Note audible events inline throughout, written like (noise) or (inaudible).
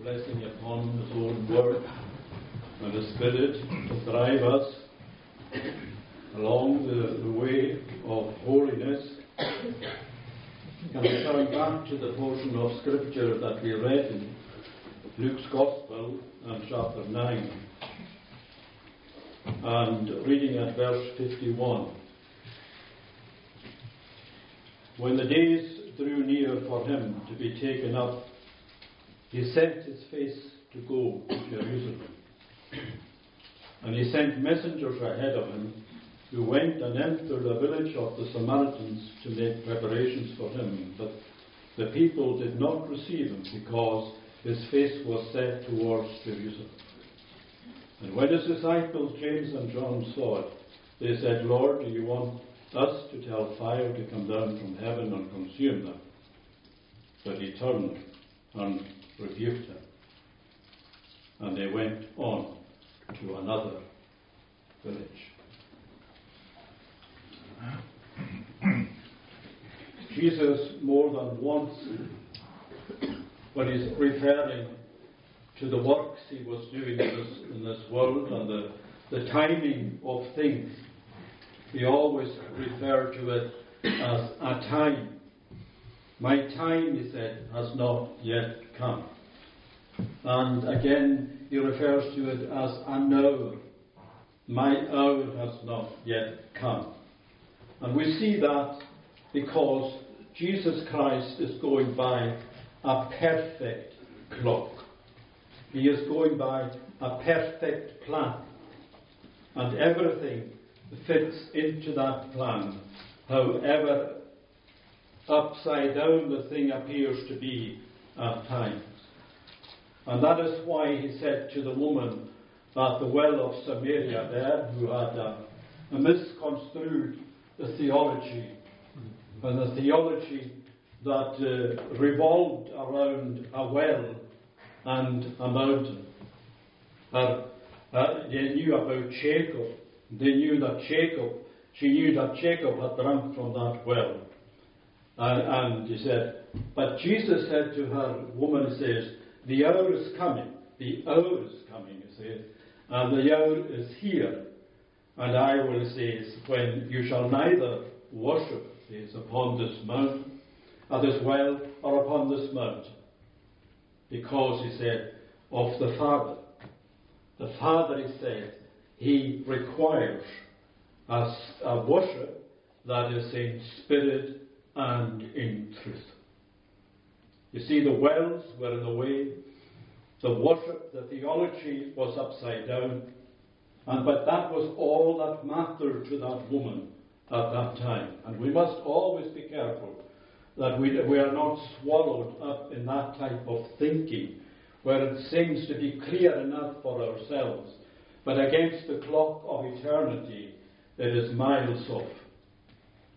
Blessing upon His own word and the Spirit to drive us along the, the way of holiness. And going back to the portion of Scripture that we read in Luke's Gospel and chapter 9 and reading at verse 51. When the days drew near for him to be taken up, he set his face to go to Jerusalem. And he sent messengers ahead of him, who went and entered a village of the Samaritans to make preparations for him. But the people did not receive him because his face was set towards Jerusalem. And when his disciples, James and John, saw it, they said, Lord, do you want us to tell fire to come down from heaven and consume them? But he turned and rebuked them. And they went on to another village. Jesus, more than once, when he's referring to the works he was doing in this, in this world and the, the timing of things, he always referred to it as a time. My time, he said, has not yet come. And again, he refers to it as an hour. My hour has not yet come. And we see that because Jesus Christ is going by a perfect clock. He is going by a perfect plan. And everything fits into that plan, however upside down the thing appears to be at times. And that is why he said to the woman at the well of Samaria there, who had a, a misconstrued the theology, and the theology that uh, revolved around a well and a mountain. Uh, uh, they knew about Jacob. They knew that Jacob, she knew that Jacob had drunk from that well. And, and he said, but Jesus said to her, woman, says, the hour is coming. The hour is coming, he says, and the hour is here. And I will say, when you shall neither worship, says, upon this mountain, at this well, or upon this mountain. Because, he said, of the Father. The Father, he said, he requires a, a worship that is in spirit and in truth. You see, the wells were in the way, the worship, the theology was upside down, and but that was all that mattered to that woman at that time. And we must always be careful that we, we are not swallowed up in that type of thinking, where it seems to be clear enough for ourselves, but against the clock of eternity, it is miles off.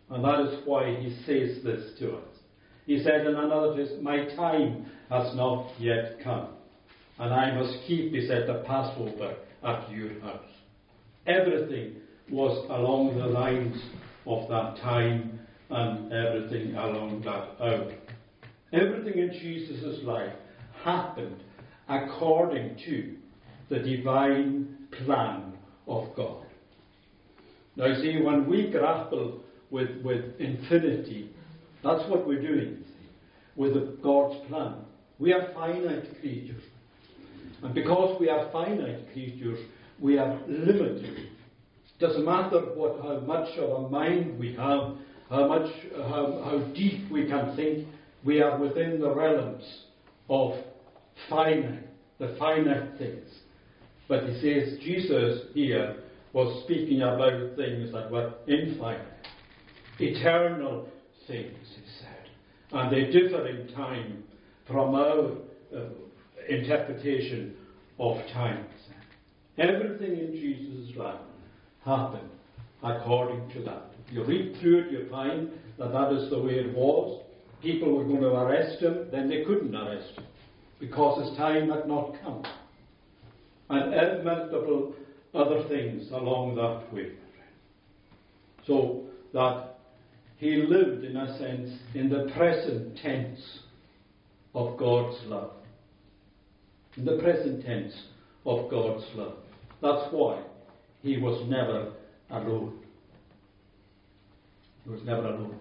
And that is why he says this to us. He said in another place, My time has not yet come. And I must keep, he said, the Passover at your house. Everything was along the lines of that time and everything along that hour. Everything in Jesus' life happened according to the divine plan of God. Now, see, when we grapple with, with infinity. That's what we're doing with God's plan. We are finite creatures. And because we are finite creatures, we are limited. It doesn't matter what, how much of a mind we have, how much, how, how deep we can think, we are within the realms of finite, the finite things. But he says Jesus here was speaking about things that were infinite eternal things, he said. And they differ in time from our uh, interpretation of time. Everything in Jesus' life happened according to that. If You read through it, you find that that is the way it was. People were going to arrest him, then they couldn't arrest him because his time had not come. And multiple other things along that way. So that he lived, in a sense, in the present tense of God's love. in the present tense of God's love. That's why he was never alone. He was never alone.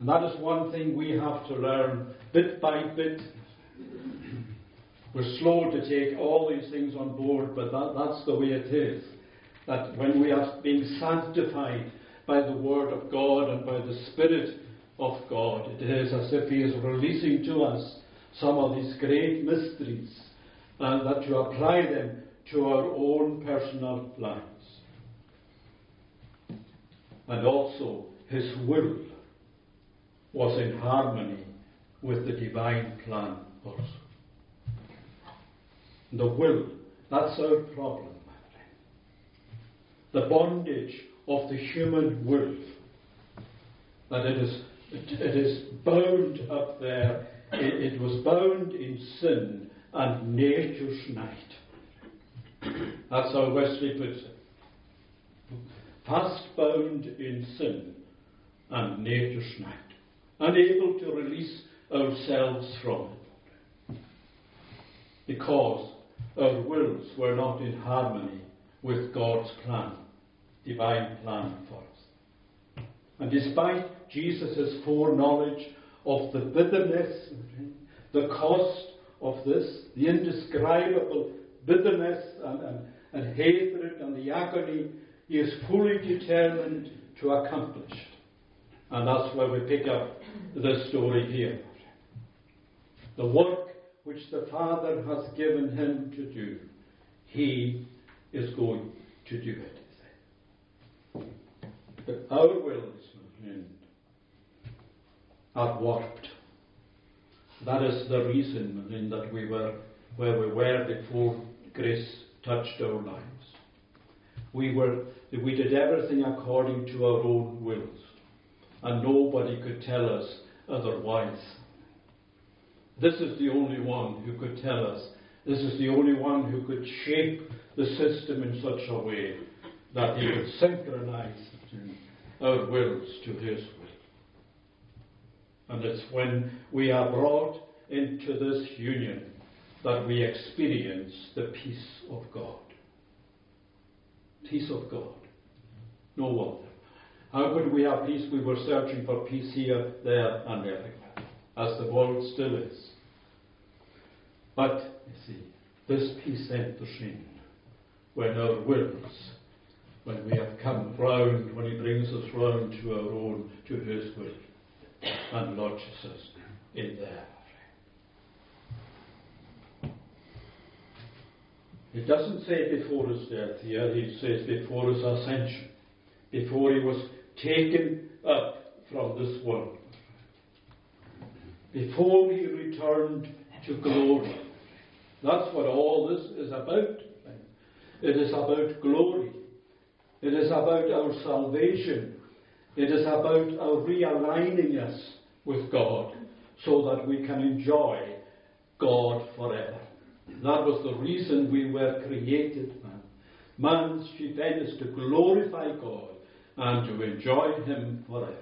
And that is one thing we have to learn bit by bit. We're slow to take all these things on board, but that, that's the way it is. That when we are being sanctified by the Word of God and by the Spirit of God, it is as if He is releasing to us some of these great mysteries and that to apply them to our own personal lives. And also, His will was in harmony with the divine plan also. The will, that's our problem, The bondage of the human will, that it is, it is bound up there, it, it was bound in sin and nature's night. That's how Wesley puts it. Fast bound in sin and nature's night, unable to release ourselves from it. Because our wills were not in harmony with God's plan, divine plan for us. And despite Jesus' foreknowledge of the bitterness, the cost of this, the indescribable bitterness and, and, and hatred and the agony, he is fully determined to accomplish. And that's where we pick up the story here. The work which the Father has given him to do, he is going to do it. But our will is not wills are warped. That is the reason in that we were where we were before grace touched our lives. We were we did everything according to our own wills, and nobody could tell us otherwise. This is the only one who could tell us. This is the only one who could shape the system in such a way that he would synchronize our wills to his will. And it's when we are brought into this union that we experience the peace of God. Peace of God. No wonder. How could we have peace? We were searching for peace here, there, and everywhere as the world still is. But, you see, this peace enters in when our wills, when we have come round, when He brings us round to our own, to His will, and lodges us in there. It doesn't say before his death here, he says before his ascension, before he was taken up from this world before he returned to glory. That's what all this is about. It is about glory. It is about our salvation. It is about our realigning us with God so that we can enjoy God forever. That was the reason we were created, man. Man's end is to glorify God and to enjoy Him forever.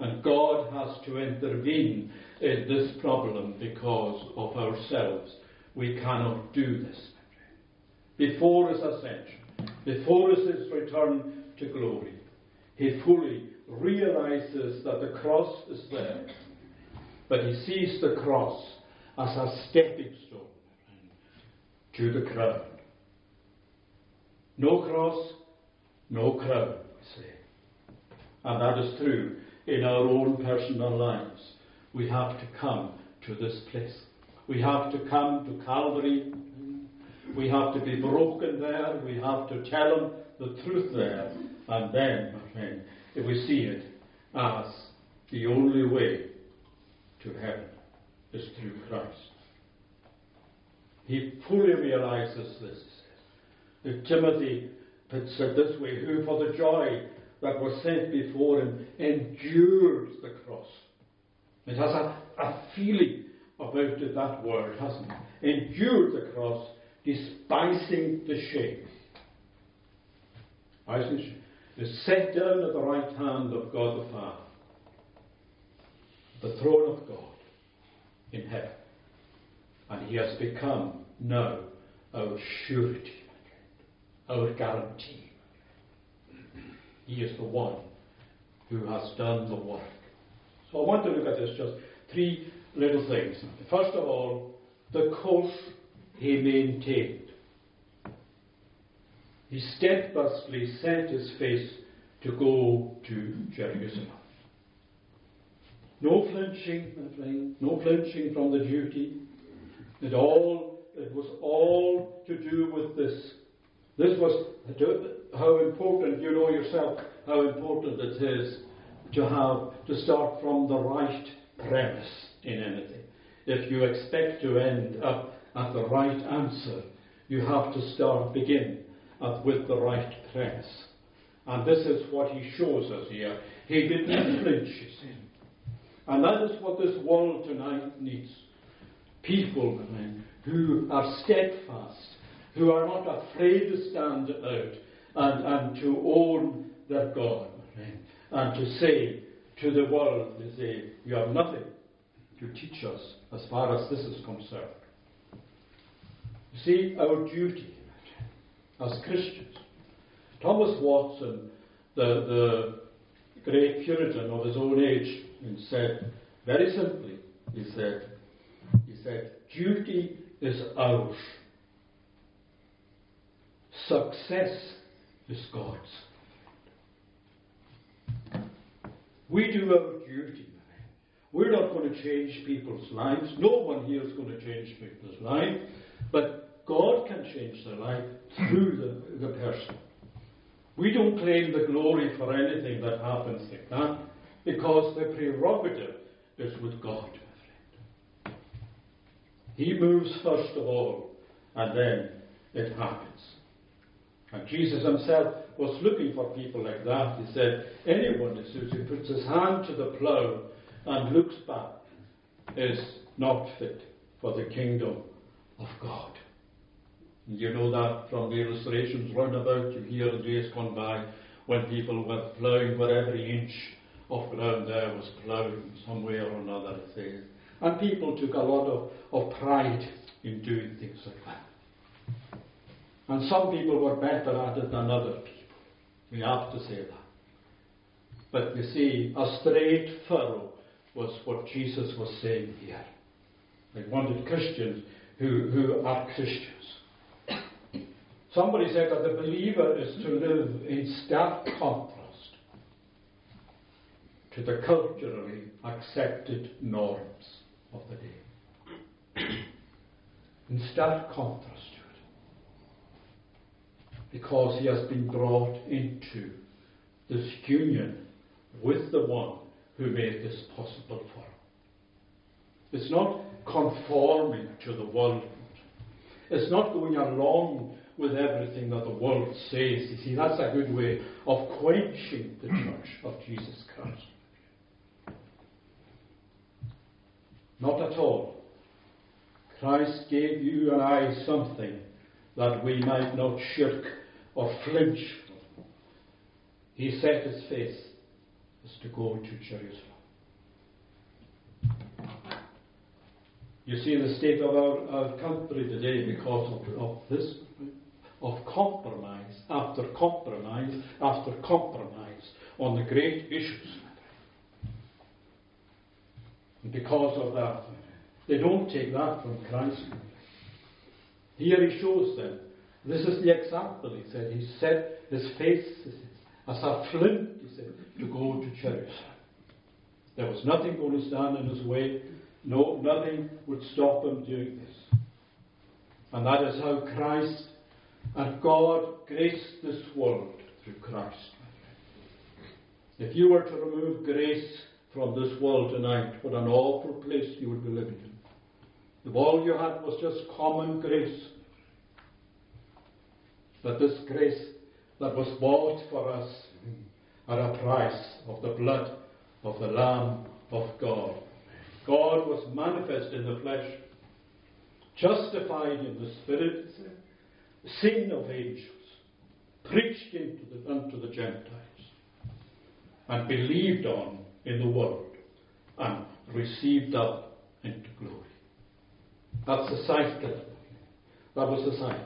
And God has to intervene in this problem because of ourselves. We cannot do this. Before his ascension, before his return to glory, he fully realizes that the cross is there, but he sees the cross as a stepping stone to the crown. No cross, no crown, we say. And that is true in our own personal lives. We have to come to this place. We have to come to Calvary. We have to be broken there. We have to tell them the truth there. And then, my friend, if we see it as the only way to heaven is through Christ. He fully realizes this. If Timothy it this way, who for the joy that was set before him endured the cross. It has a, a feeling about it, that word, hasn't it? Endured the cross, despising the shame. Isaac is set down at the right hand of God the Father, the throne of God in heaven. And he has become now our surety, our guarantee. He is the one who has done the work. So I want to look at this just three little things. First of all, the course he maintained. He steadfastly set his face to go to Jerusalem. No flinching, my friend, no flinching from the duty. It all, it was all to do with this. This was how important, you know yourself, how important it is to have, to start from the right premise in anything. If you expect to end up at the right answer, you have to start, begin at, with the right premise. And this is what he shows us here. He didn't flinch, you see. And that is what this world tonight needs. People who are steadfast, who are not afraid to stand out and, and to own their God, and to say to the world, they say, you have nothing to teach us as far as this is concerned. You see, our duty as Christians. Thomas Watson, the, the great Puritan of his own age, said, very simply, he said, he said, duty is ours. Success is God's. We do our duty. We're not going to change people's lives. No one here is going to change people's lives. But God can change their life through the, the person. We don't claim the glory for anything that happens like that because the prerogative is with God, He moves first of all, and then it happens. And Jesus himself was looking for people like that. He said, anyone who puts his hand to the plough and looks back is not fit for the kingdom of God. You know that from the illustrations round about you hear days gone by when people were ploughing where every inch of ground there was ploughed some way or another, it says. And people took a lot of, of pride in doing things like that. And some people were better at it than other people. We have to say that. But you see, a straight furrow was what Jesus was saying here. They wanted Christians who, who are Christians. Somebody said that the believer is to live in stark contrast to the culturally accepted norms of the day. in stark contrast to it. Because he has been brought into this union with the one who made this possible for him. It's not conforming to the world. It's not going along with everything that the world says. You see, that's a good way of quenching the church of Jesus Christ. Not at all. Christ gave you and I something that we might not shirk or flinch. He set his face as to go to Jerusalem. You see the state of our, our country today because of, of this of compromise after compromise after compromise on the great issues. Because of that, they don't take that from Christ. Here he shows them. This is the example, he said. He set his face as a flint, he said, to go to Jerusalem. There was nothing going to stand in his way. No, nothing would stop him doing this. And that is how Christ and God graced this world through Christ. If you were to remove grace from this world tonight, what an awful place you would be living in. If all you had was just common grace, but this grace that was bought for us at a price of the blood of the Lamb of God. God was manifest in the flesh, justified in the Spirit, seen of angels, preached the, unto the Gentiles, and believed on in the world, and received up into glory. That's the cycle. That was the cycle.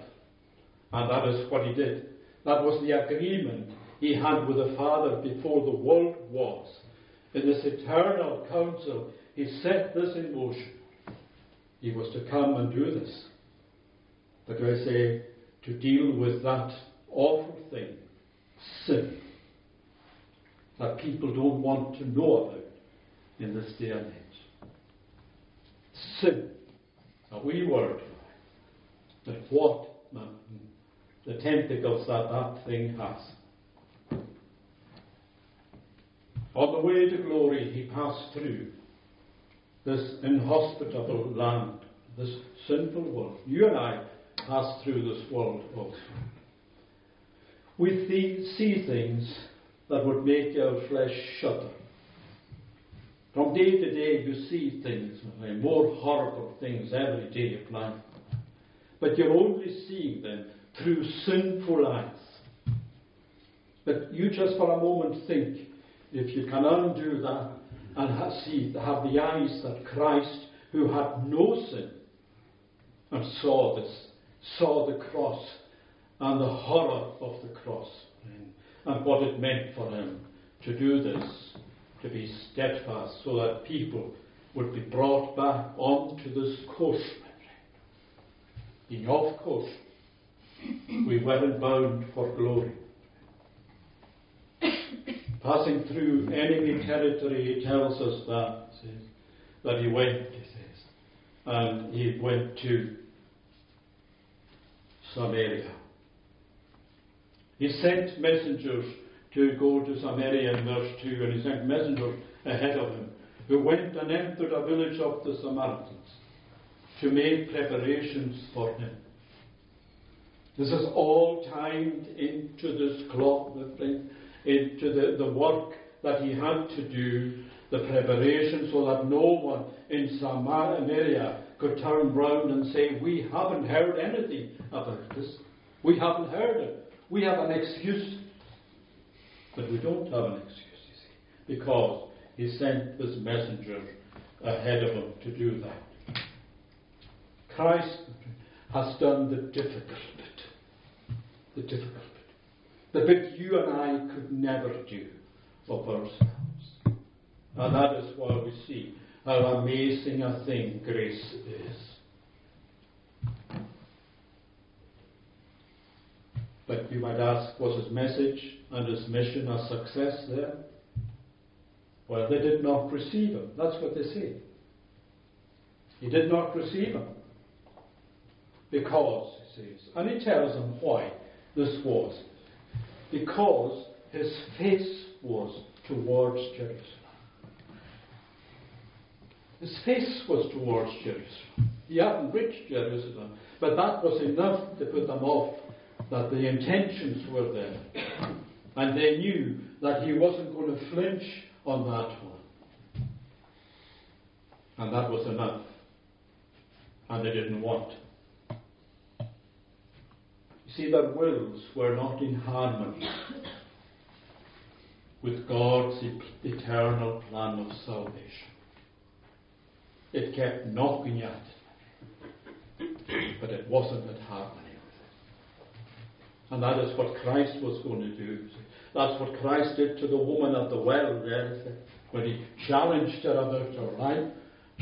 And that is what he did. That was the agreement he had with the Father before the world was. In this eternal council, he set this in motion. He was to come and do this. But I say, to deal with that awful thing, sin, that people don't want to know about in this day and age. Sin. A wee word. But what the tentacles that that thing has. On the way to glory, he passed through this inhospitable land, this sinful world. You and I pass through this world also. We see things that would make our flesh shudder. From day to day, you see things, more horrible things every day of life. But you're only seeing them through sinful eyes. But you just for a moment think if you can undo that and have, see, have the eyes that Christ, who had no sin, and saw this, saw the cross and the horror of the cross and what it meant for him to do this, to be steadfast, so that people would be brought back onto this course, being off course. We weren't bound for glory. Passing through enemy territory, he tells us that, says, that he went, he says, and he went to Samaria. He sent messengers to go to Samaria in verse 2, and he sent messengers ahead of him, who went and entered a village of the Samaritans to make preparations for him. This is all timed into this clock, into the, the work that he had to do, the preparation, so that no one in Samaria could turn round and say, We haven't heard anything about this. We haven't heard it. We have an excuse. But we don't have an excuse, you see, because he sent this messenger ahead of him to do that. Christ has done the difficult bit. The difficult. The bit you and I could never do of ourselves. And that is why we see how amazing a thing grace is. But you might ask, was his message and his mission a success there? Well, they did not receive him. That's what they say. He did not receive him. Because, he says, and he tells them why this was. Because his face was towards Jerusalem. His face was towards Jerusalem. He hadn't reached Jerusalem, but that was enough to put them off that the intentions were there. And they knew that he wasn't going to flinch on that one. And that was enough. And they didn't want. See, their wills were not in harmony with God's eternal plan of salvation. It kept knocking at it, but it wasn't at harmony. With it. And that is what Christ was going to do. That's what Christ did to the woman at the well there, when he challenged her about her life,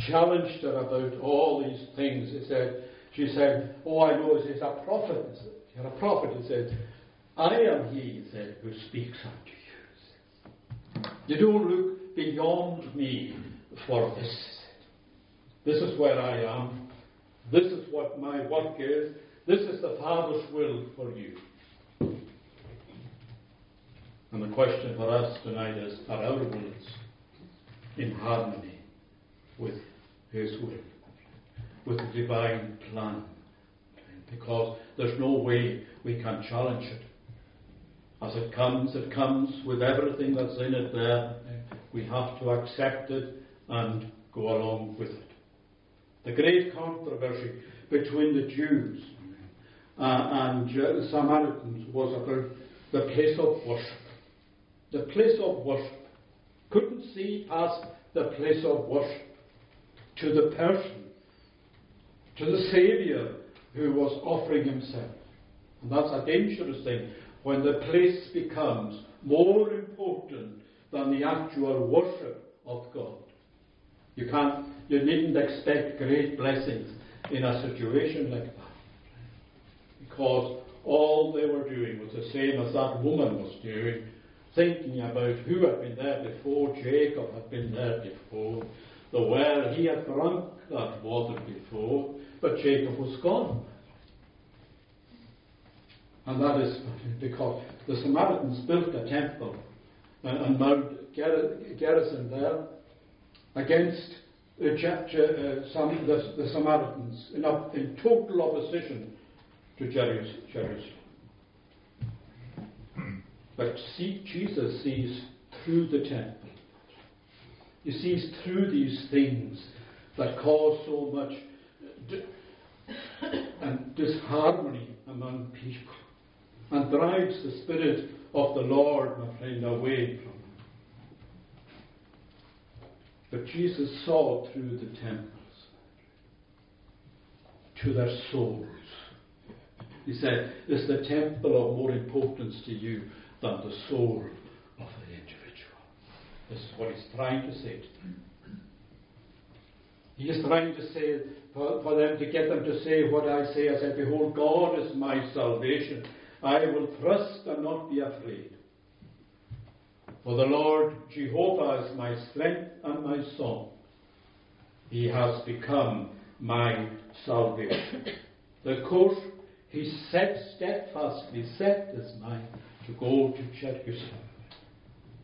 challenged her about all these things. He said, she said, Oh, I know he's a prophet. You're a prophet. He said, I am he, he said, who speaks unto you. You don't look beyond me for this. This is where I am. This is what my work is. This is the Father's will for you. And the question for us tonight is are our wills in harmony with His will, with the divine plan? Because there's no way we can challenge it. As it comes, it comes with everything that's in it there. We have to accept it and go along with it. The great controversy between the Jews uh, and the Samaritans was about the place of worship the place of worship, couldn't see past the place of worship to the person to the Saviour who was offering himself. And that's a dangerous thing when the place becomes more important than the actual worship of God. You can't, you needn't expect great blessings in a situation like that. Because all they were doing was the same as that woman was doing, thinking about who had been there before. Jacob had been there before. The well, he had drunk that water before, but Jacob was gone. And that is because the Samaritans built a temple on Mount Gerizim there against the, uh, the, the Samaritans in, in total opposition to Jerusalem. But see, Jesus sees through the temple. He sees through these things that cause so much and disharmony among people and drives the Spirit of the Lord, my friend, away from them. But Jesus saw through the temples to their souls. He said, Is the temple of more importance to you than the soul? This is what he's trying to say to them. He is trying to say, for, for them to get them to say what I say. I said, Behold, God is my salvation. I will trust and not be afraid. For the Lord Jehovah is my strength and my song. He has become my salvation. The course he set steadfastly set his mind to go to Jerusalem.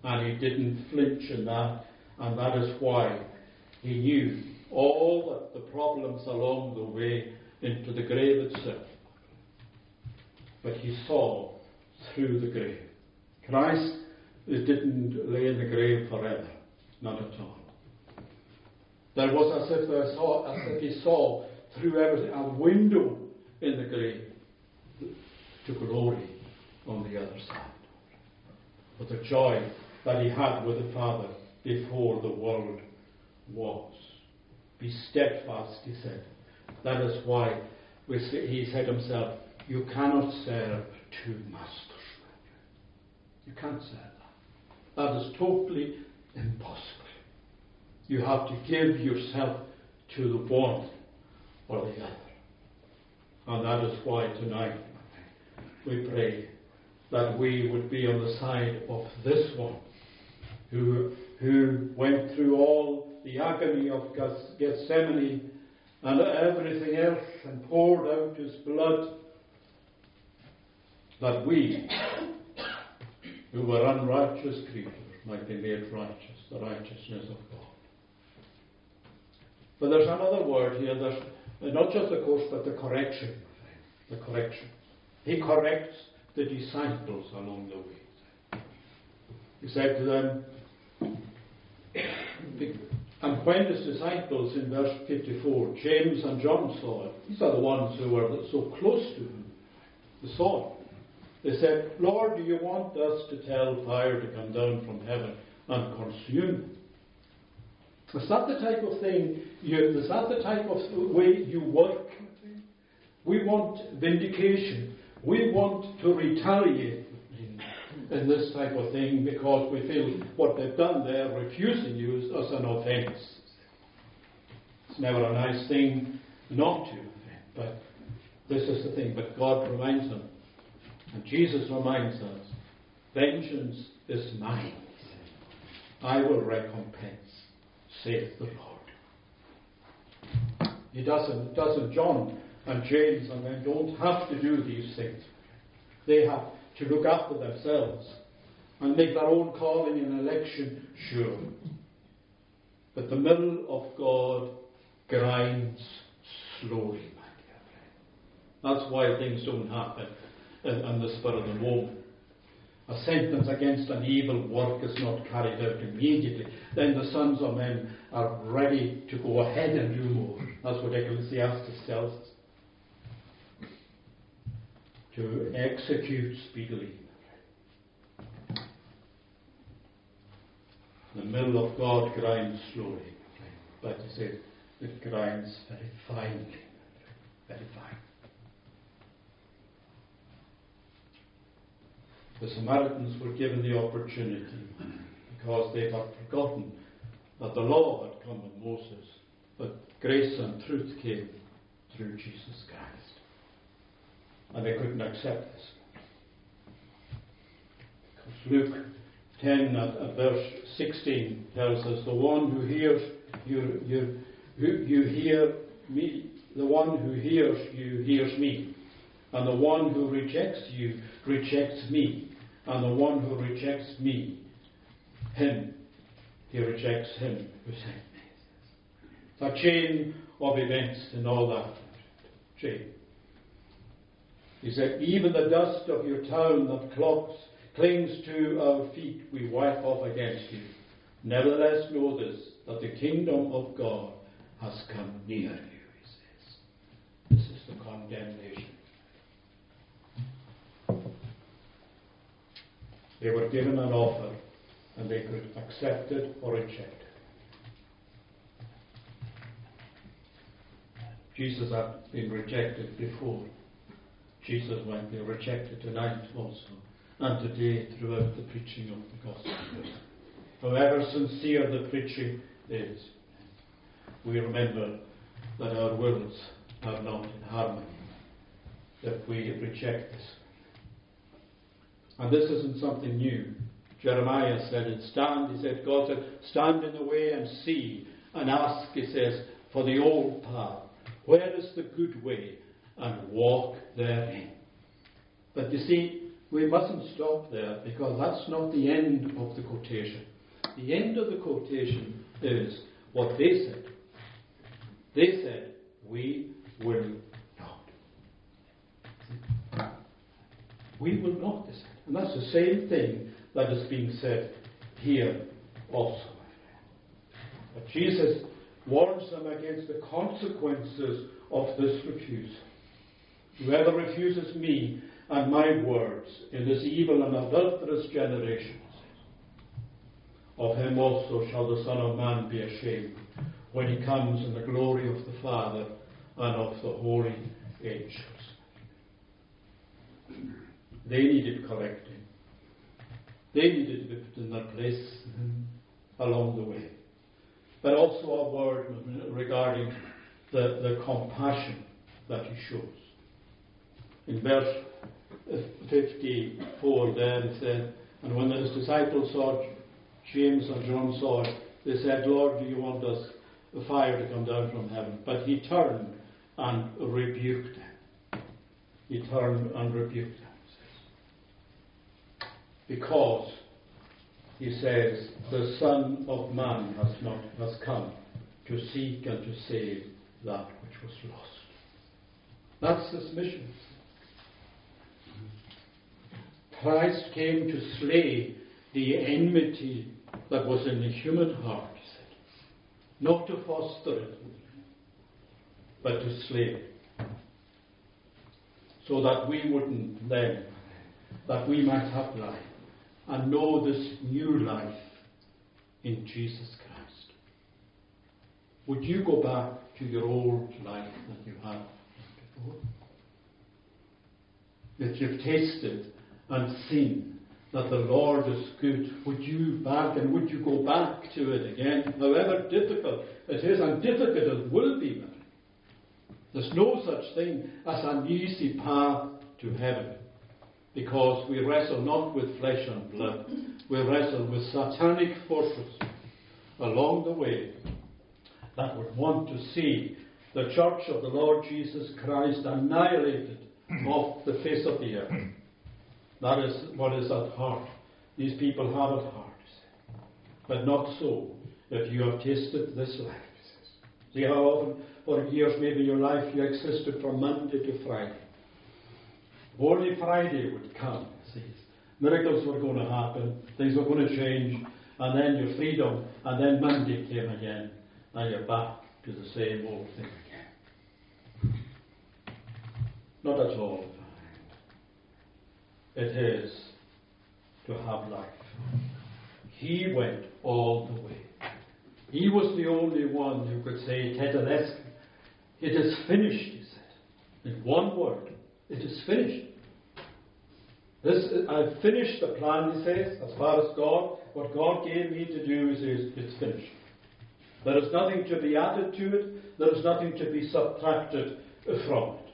And he didn't flinch in that, and that is why he knew all the problems along the way into the grave itself. But he saw through the grave. Christ didn't lay in the grave forever, not at all. There was as if, there saw, as if he saw through everything a window in the grave to glory on the other side. But the joy that he had with the Father before the world was. Be steadfast, he said. That is why he said himself, You cannot serve two masters. You can't serve that. That is totally impossible. You have to give yourself to the one or the other. And that is why tonight we pray that we would be on the side of this one who, who went through all the agony of Gethsemane and everything else and poured out his blood, that we, who were unrighteous creatures, might be made righteous, the righteousness of God. But there's another word here, there's not just the course, but the correction. The correction. He corrects the disciples along the way. He said to them, and when his disciples in verse 54, James and John saw it, these are the ones who were so close to him, they saw it. They said, Lord, do you want us to tell fire to come down from heaven and consume? Is that the type of thing, you, is that the type of way you work? We want vindication. We want to retaliate in, in this type of thing because we feel what they've done there, refusing you, is an offence. It's never a nice thing not to but this is the thing. But God reminds them, and Jesus reminds us, vengeance is mine. I will recompense, saith the Lord. He doesn't, doesn't John and James and them don't have to do these things. They have to look after themselves and make their own calling and election sure. But the mill of God grinds slowly, my dear friend. That's why things don't happen in, in the spur of the moment. A sentence against an evil work is not carried out immediately. Then the sons of men are ready to go ahead and do more. That's what Ecclesiastes tells us to execute speedily. The mill of God grinds slowly, but he said it grinds very finely. very fine. The Samaritans were given the opportunity because they had forgotten that the law had come with Moses, but grace and truth came through Jesus Christ. And they couldn't accept this. Because Luke 10 at, at verse 16 tells us, The one who hears you, you, you, you hear me, the one who hears you hears me. And the one who rejects you rejects me. And the one who rejects me, him, he rejects him who sent me. It's a chain of events and all that chain. He said, Even the dust of your town that clogs, clings to our feet, we wipe off against you. Nevertheless, know this, that the kingdom of God has come near you, he says. This is the condemnation. They were given an offer, and they could accept it or reject it. Jesus had been rejected before. Jesus went be rejected tonight also, and today throughout the preaching of the gospel. However sincere the preaching is, we remember that our wills are not in harmony, that we reject this. And this isn't something new. Jeremiah said it, stand, he said, God said, stand in the way and see, and ask, he says, for the old path. Where is the good way? And walk But you see, we mustn't stop there because that's not the end of the quotation. The end of the quotation is what they said. They said, We will not. We will not, they said. And that's the same thing that is being said here also. But Jesus warns them against the consequences of this refusal. Whoever refuses me and my words in this evil and adulterous generation, of him also shall the Son of Man be ashamed when he comes in the glory of the Father and of the holy angels. They needed correcting. They needed to be put in their place along the way. But also a word regarding the, the compassion that he shows. In verse uh, 54 there it said, And when his disciples saw James and John saw it, they said, Lord, do you want us the fire to come down from heaven? But he turned and rebuked them. He turned and rebuked them. Because he says, the Son of Man has not has come to seek and to save that which was lost. That's his mission. Christ came to slay the enmity that was in the human heart, he said. Not to foster it, but to slay it. So that we wouldn't then, that we might have life and know this new life in Jesus Christ. Would you go back to your old life that you had before? That you've tasted and seen that the Lord is good. Would you back and would you go back to it again? However difficult it is, and difficult it will be. There's no such thing as an easy path to heaven because we wrestle not with flesh and blood, we wrestle with satanic forces along the way that would want to see the church of the Lord Jesus Christ annihilated off the face of the earth. That is what is at heart. These people have at heart. But not so if you have tasted this life. See how often, for years, maybe your life, you existed from Monday to Friday. Only Friday would come. Miracles were going to happen, things were going to change, and then your freedom, and then Monday came again, and you're back to the same old thing again. Not at all. It is to have life. He went all the way. He was the only one who could say, Tetelestai, it is finished, he said. in one word, it is finished. This, I've finished the plan, he says, as far as God, what God gave me to do, he says, it's finished. There is nothing to be added to it, there is nothing to be subtracted from it.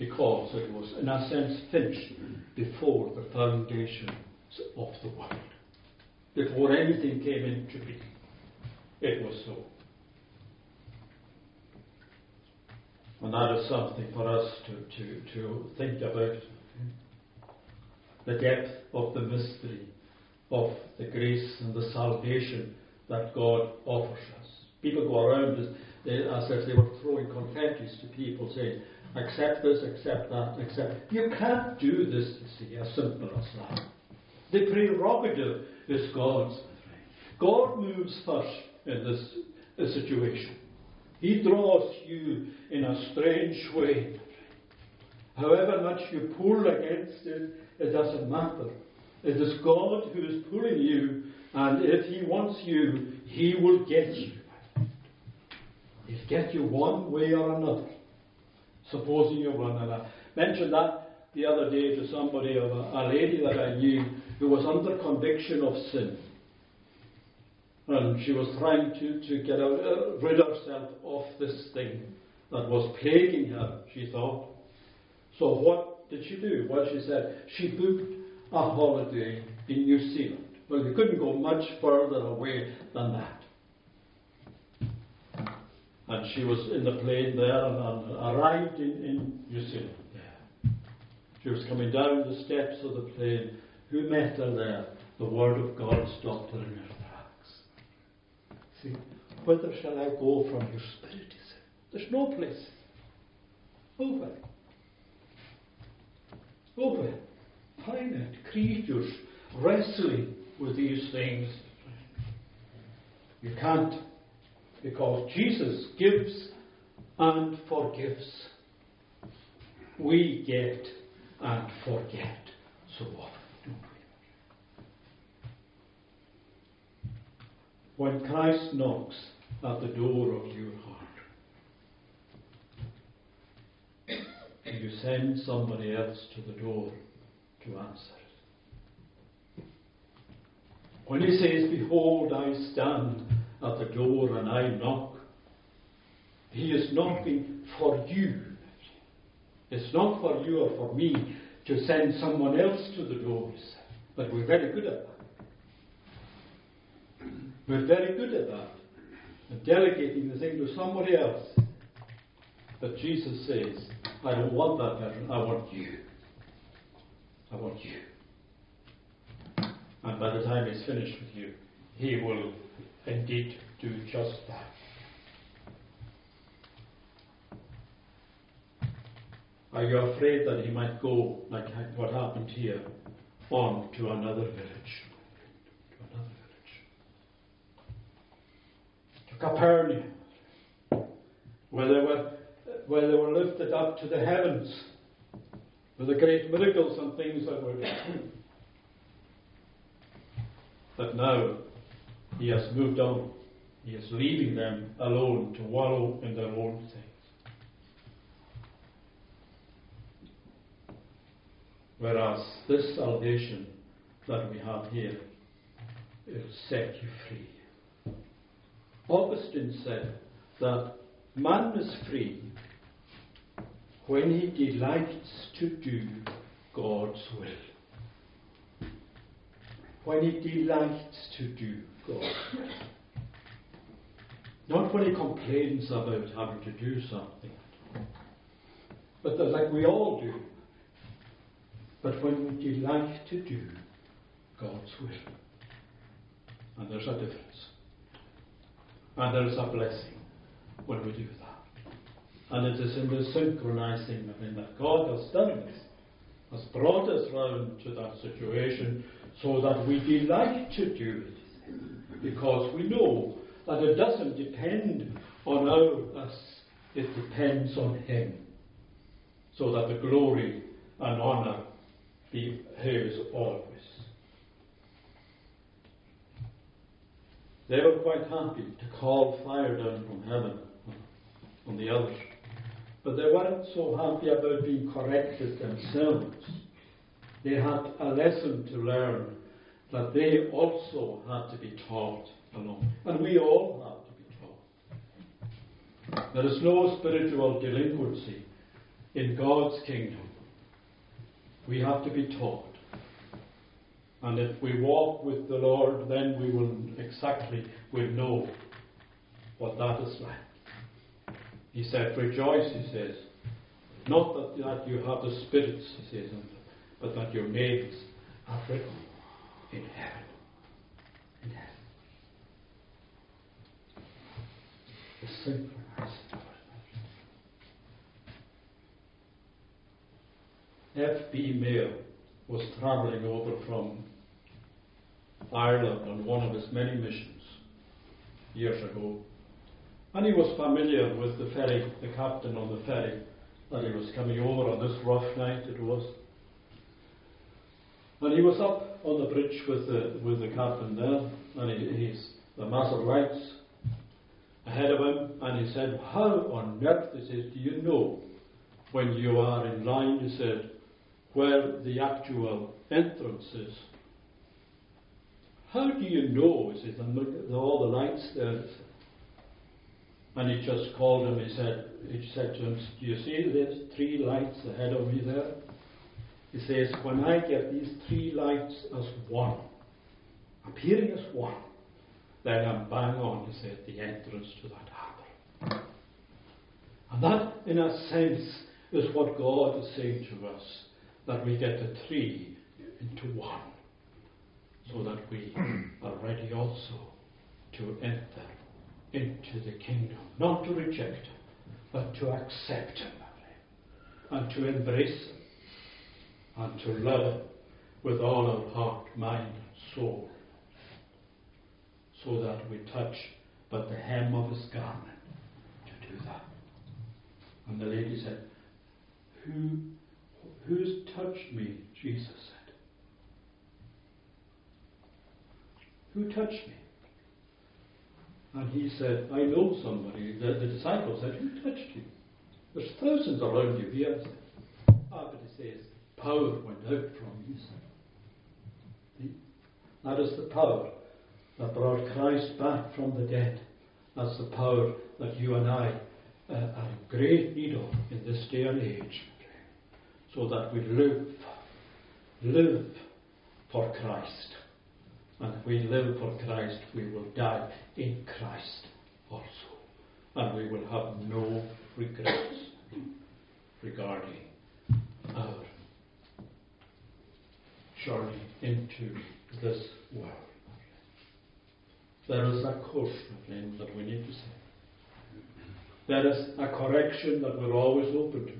Because it was, in a sense, finished before the foundations of the world. Before anything came into being. It was so. And that is something for us to, to, to think about. The depth of the mystery of the grace and the salvation that God offers us. People go around as, as if they were throwing confettis to people saying, accept this, accept that, accept. You can't do this, you see, as simple as that. The prerogative is God's. God moves first in this situation. He draws you in a strange way. However much you pull against it, it doesn't matter. It is God who is pulling you, and if He wants you, He will get you. He'll get you one way or another. Supposing you. And I mentioned that the other day to somebody of a, a lady that I knew who was under conviction of sin. And she was trying to, to get out, uh, rid herself of this thing that was plaguing her, she thought. So what did she do? Well, she said she booked a holiday in New Zealand. Well, we couldn't go much further away than that. And she was in the plane there and, and arrived in, in New. She was coming down the steps of the plane. Who met her there? The Word of God stopped her in her tracks. See, whither shall I go from your spirit? He said. There's no place. Over. Over. Finite creatures wrestling with these things. You can't, because Jesus gives and forgives. We get and forget so often. when Christ knocks at the door of your heart. And you send somebody else to the door to answer it. When he says, Behold, I stand at the door and I knock, he is knocking for you. It's not for you or for me to send someone else to the doors, but we're very good at that. We're very good at that, at delegating the thing to somebody else. But Jesus says, I don't want that person, I want you. I want you. And by the time he's finished with you, he will indeed do just that. Are you afraid that he might go, like what happened here, on to another village? To Capernaum, where they were, where they were lifted up to the heavens with the great miracles and things that were done. (clears throat) But now he has moved on. He is leaving them alone to wallow in their own things. Whereas this salvation that we have here, will set you free. Augustine said that man is free when he delights to do God's will. When he delights to do will. Not when he complains about having to do something. But that, like we all do. But when we delight to do God's will. And there's a difference. And there is a blessing when we do that. And it is in the synchronizing I mean, that God has done this, has brought us round to that situation so that we delight to do it. Because we know that it doesn't depend on us, it depends on Him. So that the glory and honour be His always. They were quite happy to call fire down from heaven on the others. But they weren't so happy about being corrected themselves. They had a lesson to learn that they also had to be taught along. And we all have to be taught. There is no spiritual delinquency in God's kingdom. We have to be taught. And if we walk with the Lord, then we will exactly will know what that is like. He said, Rejoice, he says. Not that, that you have the spirits, he says, but that your names are written in heaven. In heaven. The F.B. Meyer was traveling over from Ireland on one of his many missions years ago. And he was familiar with the ferry, the captain on the ferry that he was coming over on this rough night it was. And he was up on the bridge with the, with the captain there, and he, he's the master lights ahead of him, and he said, How on earth, he says, do you know when you are in line, he said, where the actual entrance is? How do you know? He says, and all the lights there. And he just called him, he said, he said to him, Do you see these three lights ahead of me there? He says, When I get these three lights as one, appearing as one, then I'm bang on, he said, the entrance to that harbour. And that, in a sense, is what God is saying to us that we get the three into one, so that we are ready also to enter into the kingdom, not to reject Him, but to accept Him and to embrace Him and to love with all our heart, mind, soul, so that we touch but the hem of His garment to do that. And the lady said, Who, Who's touched me? Jesus said. Who touched me? And he said, I know somebody. The, the disciple said, Who touched you? There's thousands around you here. Ah, but he says, power went out from you. That is the power that brought Christ back from the dead. That's the power that you and I uh, are in great need of in this day and age. So that we live, live for Christ. And if we live for Christ, we will die in Christ also. And we will have no regrets regarding our journey into this world. There is a caution, friends, that we need to say. There is a correction that we're always open to.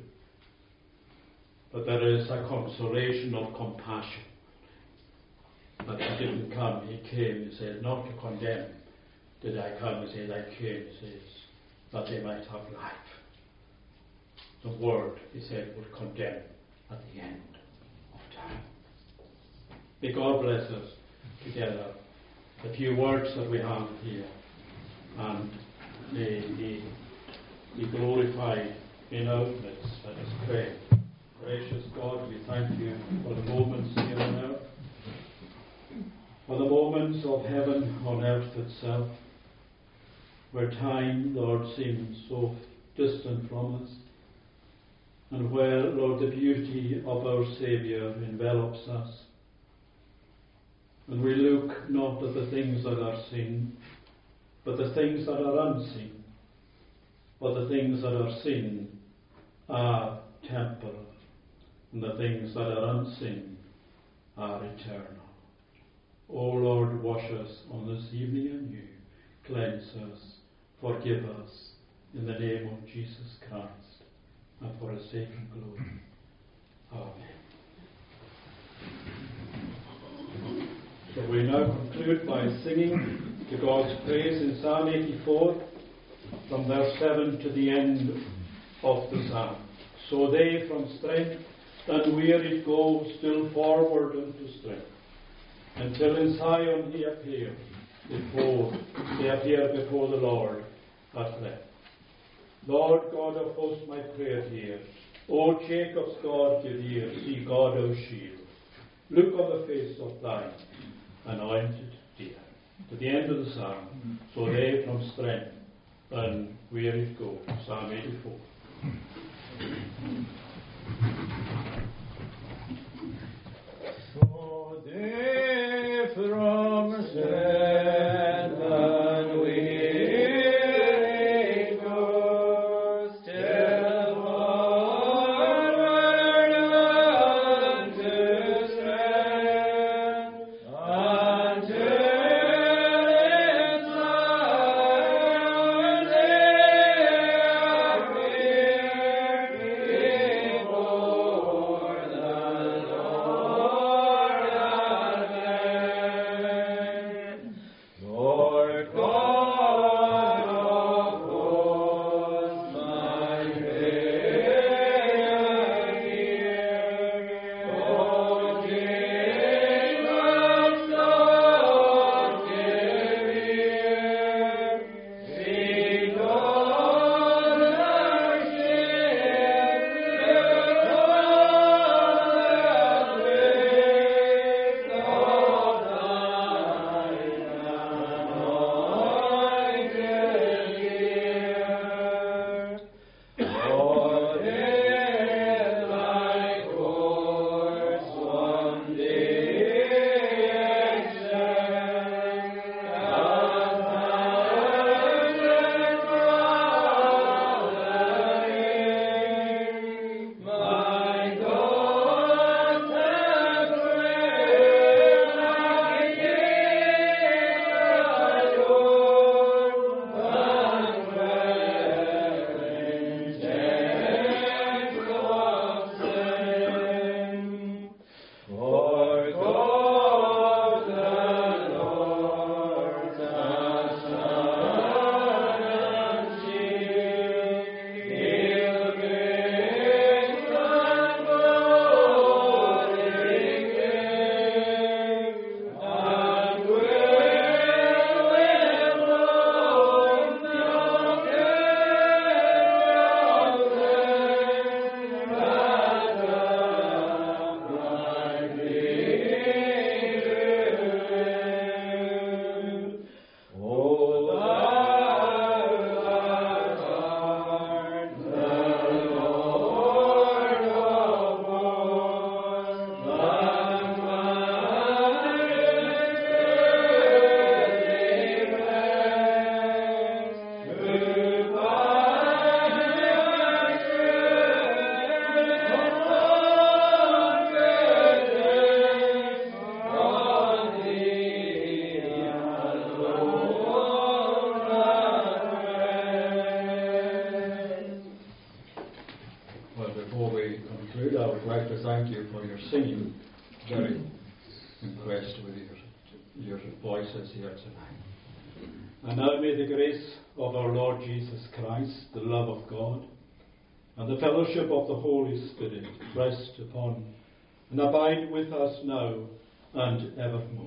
But there is a consolation of compassion. But he didn't come, he came, he said, not to condemn. Did I come? He said, I came, he says, that they might have life. The word, he said, would condemn at the end of time. May God bless us together. The few words that we have here. And may He be glorified in our midst. Let us pray. Gracious God, we thank you for the moments here on earth, for the moments of heaven on earth itself, where time, Lord, seems so distant from us, and where, Lord, the beauty of our Saviour envelops us and we look not at the things that are seen, but the things that are unseen. For the things that are seen are temporal, and the things that are unseen are eternal. O Lord, wash us on this evening anew, cleanse us, forgive us, in the name of Jesus Christ, and for his sake and glory. Amen. we now conclude by singing to God's praise in Psalm 84 from verse 7 to the end of the psalm. So they from strength unwearied go still forward unto strength, until in Zion he appear before they appear before the Lord at length. Lord God of hosts, my prayer hear. O Jacob's God, give ear, see God, O shield. Look on the face of thine, anointed dear. To the end of the psalm, so they from strength and weary go. Psalm 84. and abide with us now and evermore.